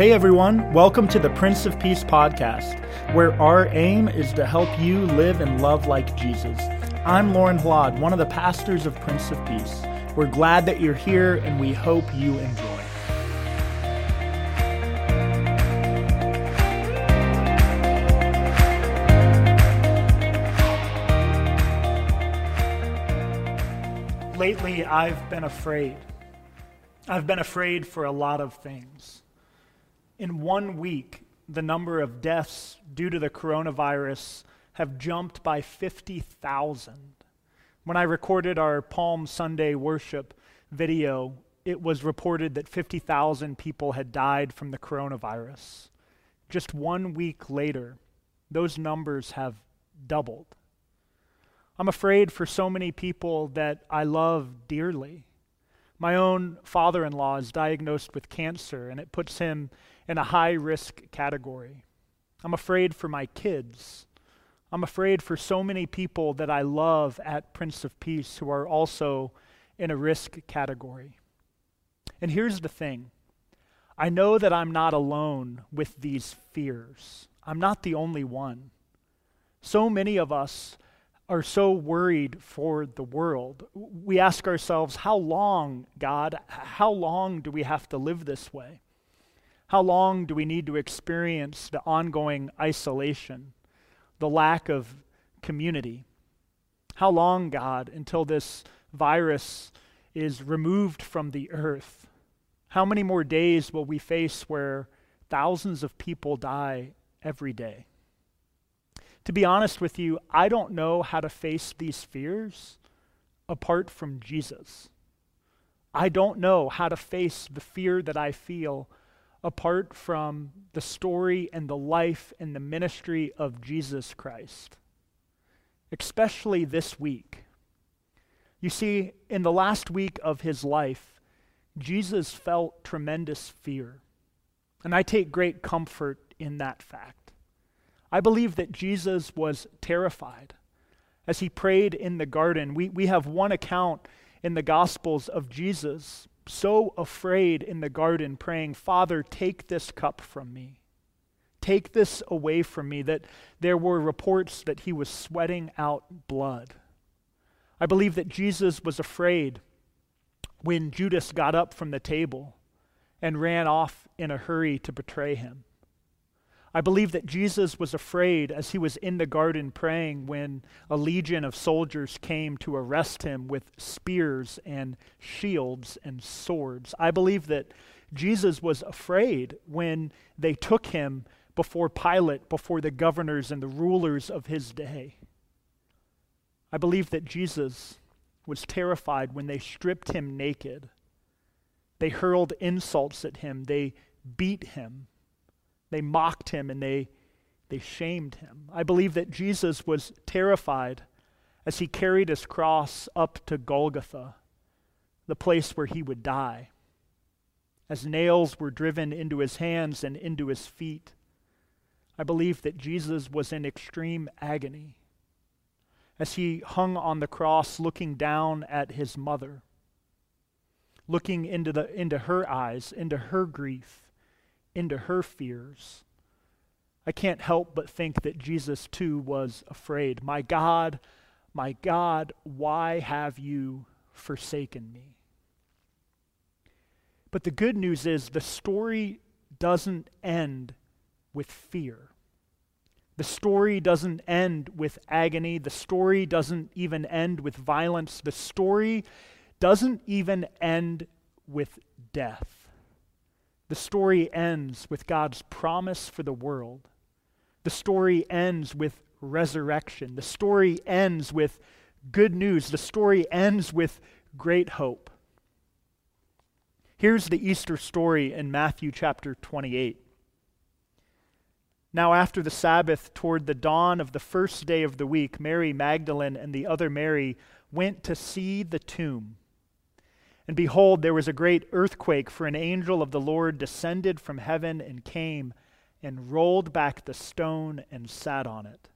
Hey everyone, welcome to the Prince of Peace podcast, where our aim is to help you live and love like Jesus. I'm Lorne Hlad, one of the pastors of Prince of Peace. We're glad that you're here and we hope you enjoy. Lately, I've been afraid. I've been afraid for a lot of things. In one week, the number of deaths due to the coronavirus have jumped by 50,000. When I recorded our Palm Sunday worship video, it was reported that 50,000 people had died from the coronavirus. Just one week later, those numbers have doubled. I'm afraid for so many people that I love dearly. My own father in law is diagnosed with cancer, and it puts him in a high risk category. I'm afraid for my kids. I'm afraid for so many people that I love at Prince of Peace who are also in a risk category. And here's the thing I know that I'm not alone with these fears, I'm not the only one. So many of us are so worried for the world. We ask ourselves, how long, God? How long do we have to live this way? How long do we need to experience the ongoing isolation, the lack of community? How long, God, until this virus is removed from the earth? How many more days will we face where thousands of people die every day? To be honest with you, I don't know how to face these fears apart from Jesus. I don't know how to face the fear that I feel apart from the story and the life and the ministry of Jesus Christ, especially this week. You see, in the last week of his life, Jesus felt tremendous fear. And I take great comfort in that fact. I believe that Jesus was terrified as he prayed in the garden. We, we have one account in the Gospels of Jesus so afraid in the garden, praying, Father, take this cup from me. Take this away from me, that there were reports that he was sweating out blood. I believe that Jesus was afraid when Judas got up from the table and ran off in a hurry to betray him. I believe that Jesus was afraid as he was in the garden praying when a legion of soldiers came to arrest him with spears and shields and swords. I believe that Jesus was afraid when they took him before Pilate, before the governors and the rulers of his day. I believe that Jesus was terrified when they stripped him naked. They hurled insults at him, they beat him. They mocked him and they, they shamed him. I believe that Jesus was terrified as he carried his cross up to Golgotha, the place where he would die. As nails were driven into his hands and into his feet, I believe that Jesus was in extreme agony as he hung on the cross looking down at his mother, looking into, the, into her eyes, into her grief into her fears, I can't help but think that Jesus too was afraid. My God, my God, why have you forsaken me? But the good news is the story doesn't end with fear. The story doesn't end with agony. The story doesn't even end with violence. The story doesn't even end with death. The story ends with God's promise for the world. The story ends with resurrection. The story ends with good news. The story ends with great hope. Here's the Easter story in Matthew chapter 28. Now, after the Sabbath, toward the dawn of the first day of the week, Mary Magdalene and the other Mary went to see the tomb. And behold, there was a great earthquake, for an angel of the Lord descended from heaven and came and rolled back the stone and sat on it.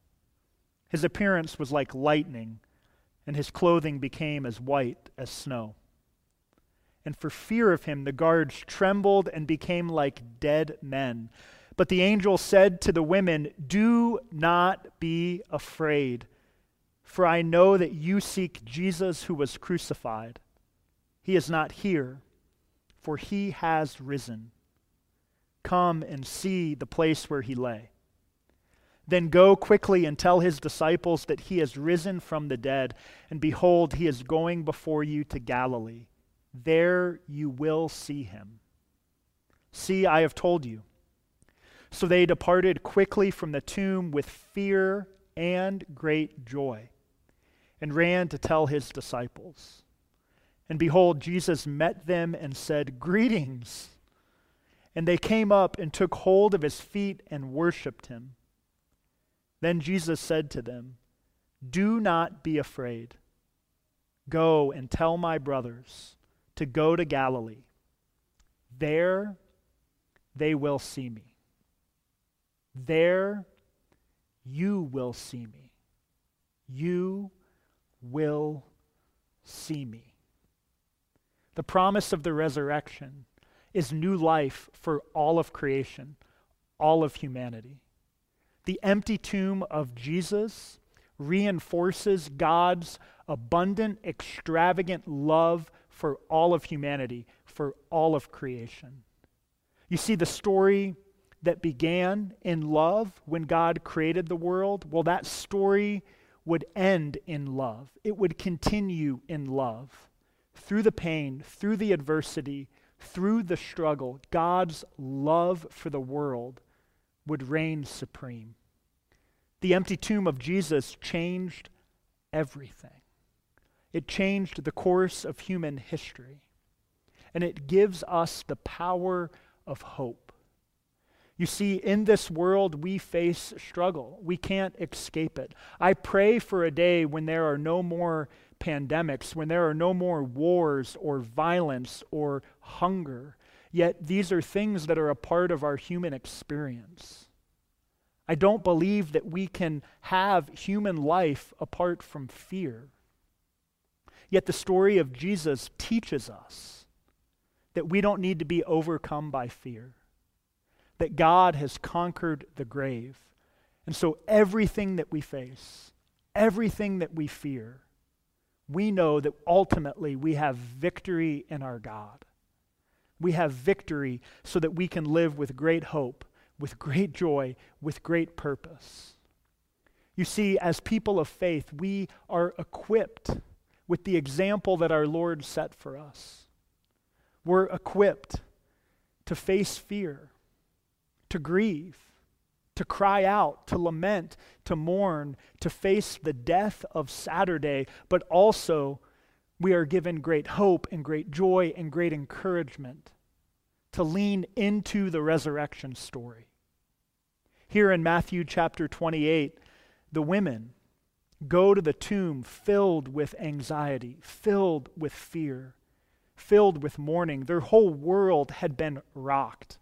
His appearance was like lightning, and his clothing became as white as snow. and for fear of him, the guards trembled and became like dead men. But the angel said to the women, Do not be afraid, for I know that you seek Jesus who was crucified. He is not here, for he has risen. Come and see the place where he lay. Then go quickly and tell his disciples that he has risen from the dead, and behold, he is going before you to Galilee. There you will see him. See, I have told you. So they departed quickly from the tomb with fear and great joy, and ran to tell his disciples. And behold, Jesus met them and said, Greetings. And they came up and took hold of his feet and worshipped him. Then Jesus said to them, Do not be afraid. Go and tell my brothers to go to Galilee. There they will see me. There you will see me. You will see me. The promise of the resurrection is new life for all of creation, all of humanity. The empty tomb of Jesus reinforces God's abundant, extravagant love for all of humanity, for all of creation. You see, the story that began in love when God created the world, well, that story would end in love. It would continue in love. Through the pain, through the adversity, through the struggle, God's love for the world would reign supreme. The empty tomb of Jesus changed everything. It changed the course of human history. And it gives us the power of hope. You see, in this world, we face struggle. We can't escape it. I pray for a day when there are no more pandemics, when there are no more wars or violence or hunger. Yet these are things that are a part of our human experience. I don't believe that we can have human life apart from fear. Yet the story of Jesus teaches us that we don't need to be overcome by fear, that God has conquered the grave. And so everything that we face, everything that we fear, we know that ultimately we have victory in our God. We have victory so that we can live with great hope, with great joy, with great purpose. You see, as people of faith, we are equipped with the example that our Lord set for us. We're equipped to face fear, to grieve, to cry out, to lament, to mourn, to face the death of Saturday, but also we are given great hope and great joy and great encouragement to lean into the resurrection story. Here in Matthew chapter 28, the women go to the tomb filled with anxiety, filled with fear, filled with mourning. Their whole world had been rocked.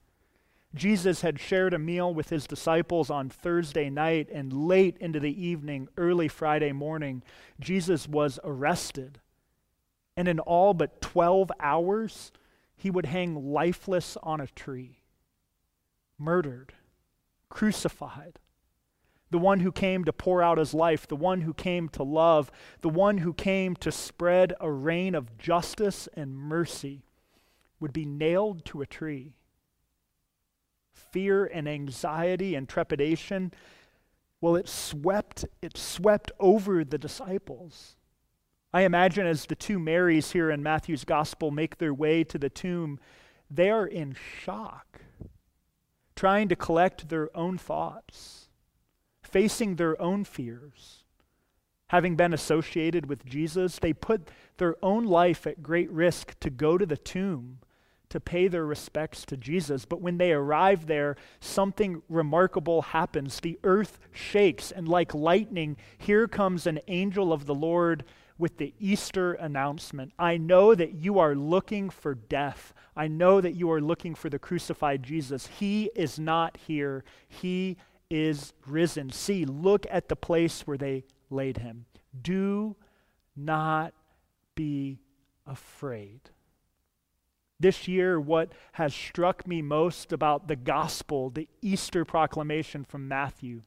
Jesus had shared a meal with his disciples on Thursday night, and late into the evening, early Friday morning, Jesus was arrested. And in all but 12 hours, he would hang lifeless on a tree, murdered, crucified the one who came to pour out his life, the one who came to love, the one who came to spread a reign of justice and mercy, would be nailed to a tree. Fear and anxiety and trepidation, well, it swept, it swept over the disciples. I imagine as the two Marys here in Matthew's gospel make their way to the tomb, they are in shock, trying to collect their own thoughts facing their own fears, having been associated with Jesus, they put their own life at great risk to go to the tomb to pay their respects to Jesus. But when they arrive there, something remarkable happens. The earth shakes, and like lightning, here comes an angel of the Lord with the Easter announcement I know that you are looking for death. I know that you are looking for the crucified Jesus. He is not here, He is risen. See, look at the place where they laid him. Do not be afraid. This year, what has struck me most about the gospel, the Easter proclamation from Matthew,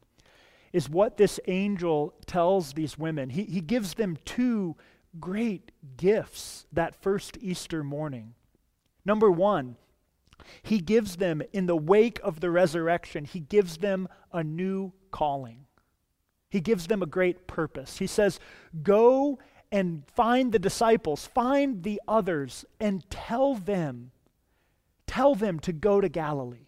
is what this angel tells these women. He, he gives them two great gifts that first Easter morning. Number one, he gives them, in the wake of the resurrection, he gives them a new calling. He gives them a great purpose. He says, Go and find the disciples, find the others, and tell them, tell them to go to Galilee.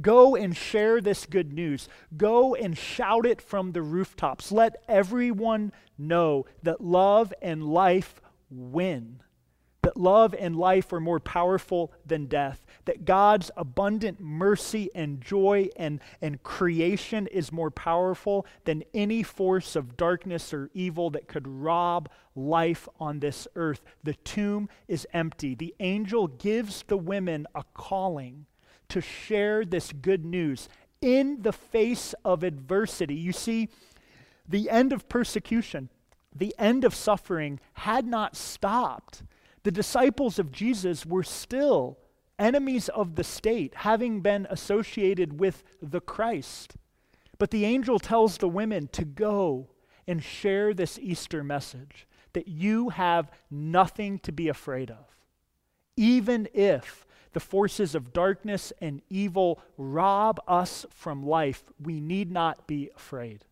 Go and share this good news. Go and shout it from the rooftops. Let everyone know that love and life win. That love and life are more powerful than death. That God's abundant mercy and joy and, and creation is more powerful than any force of darkness or evil that could rob life on this earth. The tomb is empty. The angel gives the women a calling to share this good news in the face of adversity. You see, the end of persecution, the end of suffering had not stopped. The disciples of Jesus were still enemies of the state, having been associated with the Christ. But the angel tells the women to go and share this Easter message that you have nothing to be afraid of. Even if the forces of darkness and evil rob us from life, we need not be afraid.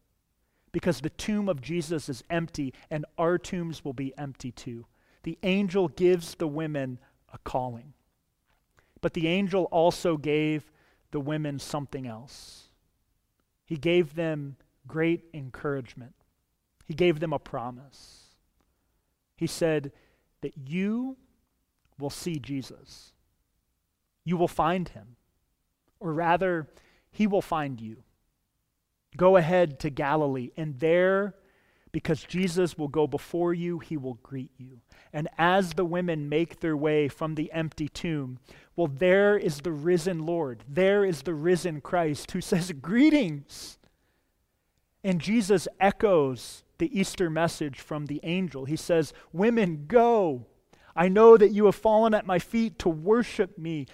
Because the tomb of Jesus is empty, and our tombs will be empty too. The angel gives the women a calling. But the angel also gave the women something else. He gave them great encouragement, he gave them a promise. He said that you will see Jesus you will find him. Or rather, he will find you. Go ahead to Galilee, and there, because Jesus will go before you, he will greet you. And as the women make their way from the empty tomb, well, there is the risen Lord. There is the risen Christ who says, Greetings. And Jesus echoes the Easter message from the angel. He says, Women, go. I know that you have fallen at my feet to worship me.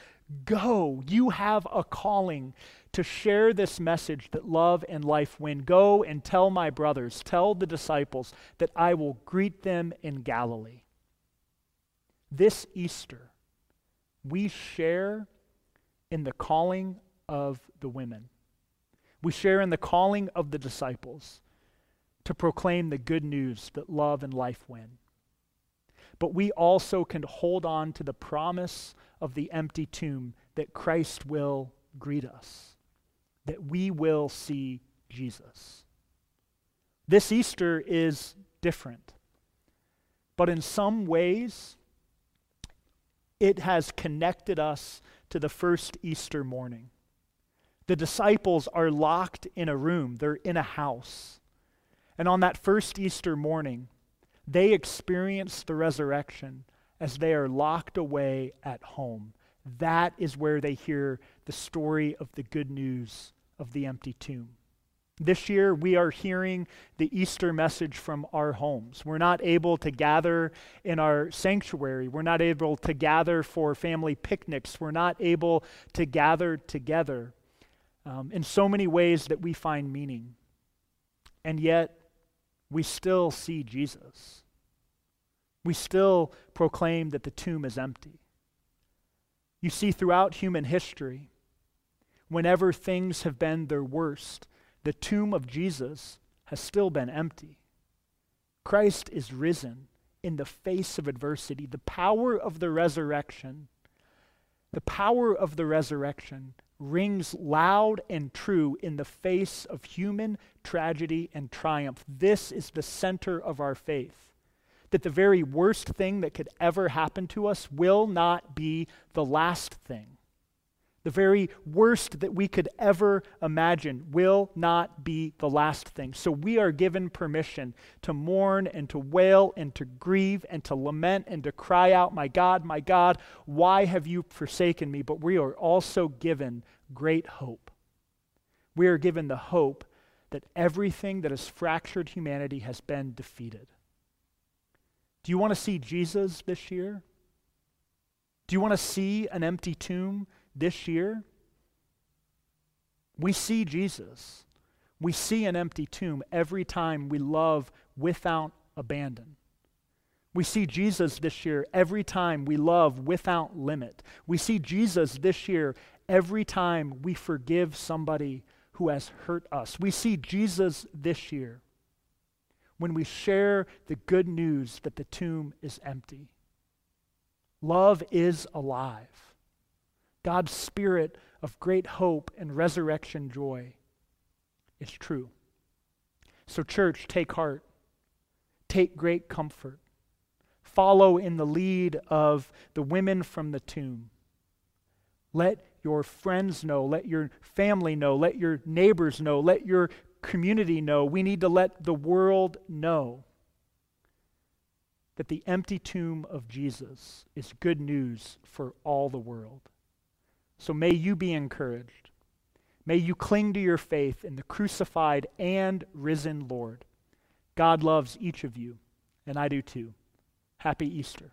Go. You have a calling to share this message that love and life win. Go and tell my brothers, tell the disciples that I will greet them in Galilee. This Easter, we share in the calling of the women. We share in the calling of the disciples to proclaim the good news that love and life win. But we also can hold on to the promise of the empty tomb that Christ will greet us, that we will see Jesus. This Easter is different, but in some ways, it has connected us to the first Easter morning. The disciples are locked in a room, they're in a house. And on that first Easter morning, they experience the resurrection as they are locked away at home. That is where they hear the story of the good news of the empty tomb. This year, we are hearing the Easter message from our homes. We're not able to gather in our sanctuary. We're not able to gather for family picnics. We're not able to gather together um, in so many ways that we find meaning. And yet, we still see Jesus. We still proclaim that the tomb is empty. You see, throughout human history, whenever things have been their worst, the tomb of Jesus has still been empty. Christ is risen in the face of adversity. The power of the resurrection, the power of the resurrection rings loud and true in the face of human tragedy and triumph. This is the center of our faith that the very worst thing that could ever happen to us will not be the last thing. The very worst that we could ever imagine will not be the last thing. So we are given permission to mourn and to wail and to grieve and to lament and to cry out, My God, my God, why have you forsaken me? But we are also given great hope. We are given the hope that everything that has fractured humanity has been defeated. Do you want to see Jesus this year? Do you want to see an empty tomb this year? We see Jesus. We see an empty tomb every time we love without abandon. We see Jesus this year every time we love without limit. We see Jesus this year every time we forgive somebody who has hurt us. We see Jesus this year when we share the good news that the tomb is empty. Love is alive. God's spirit of great hope and resurrection joy is true. So, church, take heart, take great comfort follow in the lead of the women from the tomb. Let your friends know, let your family know, let your neighbors know, let your community know. We need to let the world know that the empty tomb of Jesus is good news for all the world. So may you be encouraged. May you cling to your faith in the crucified and risen Lord. God loves each of you, and I do too. Happy Easter.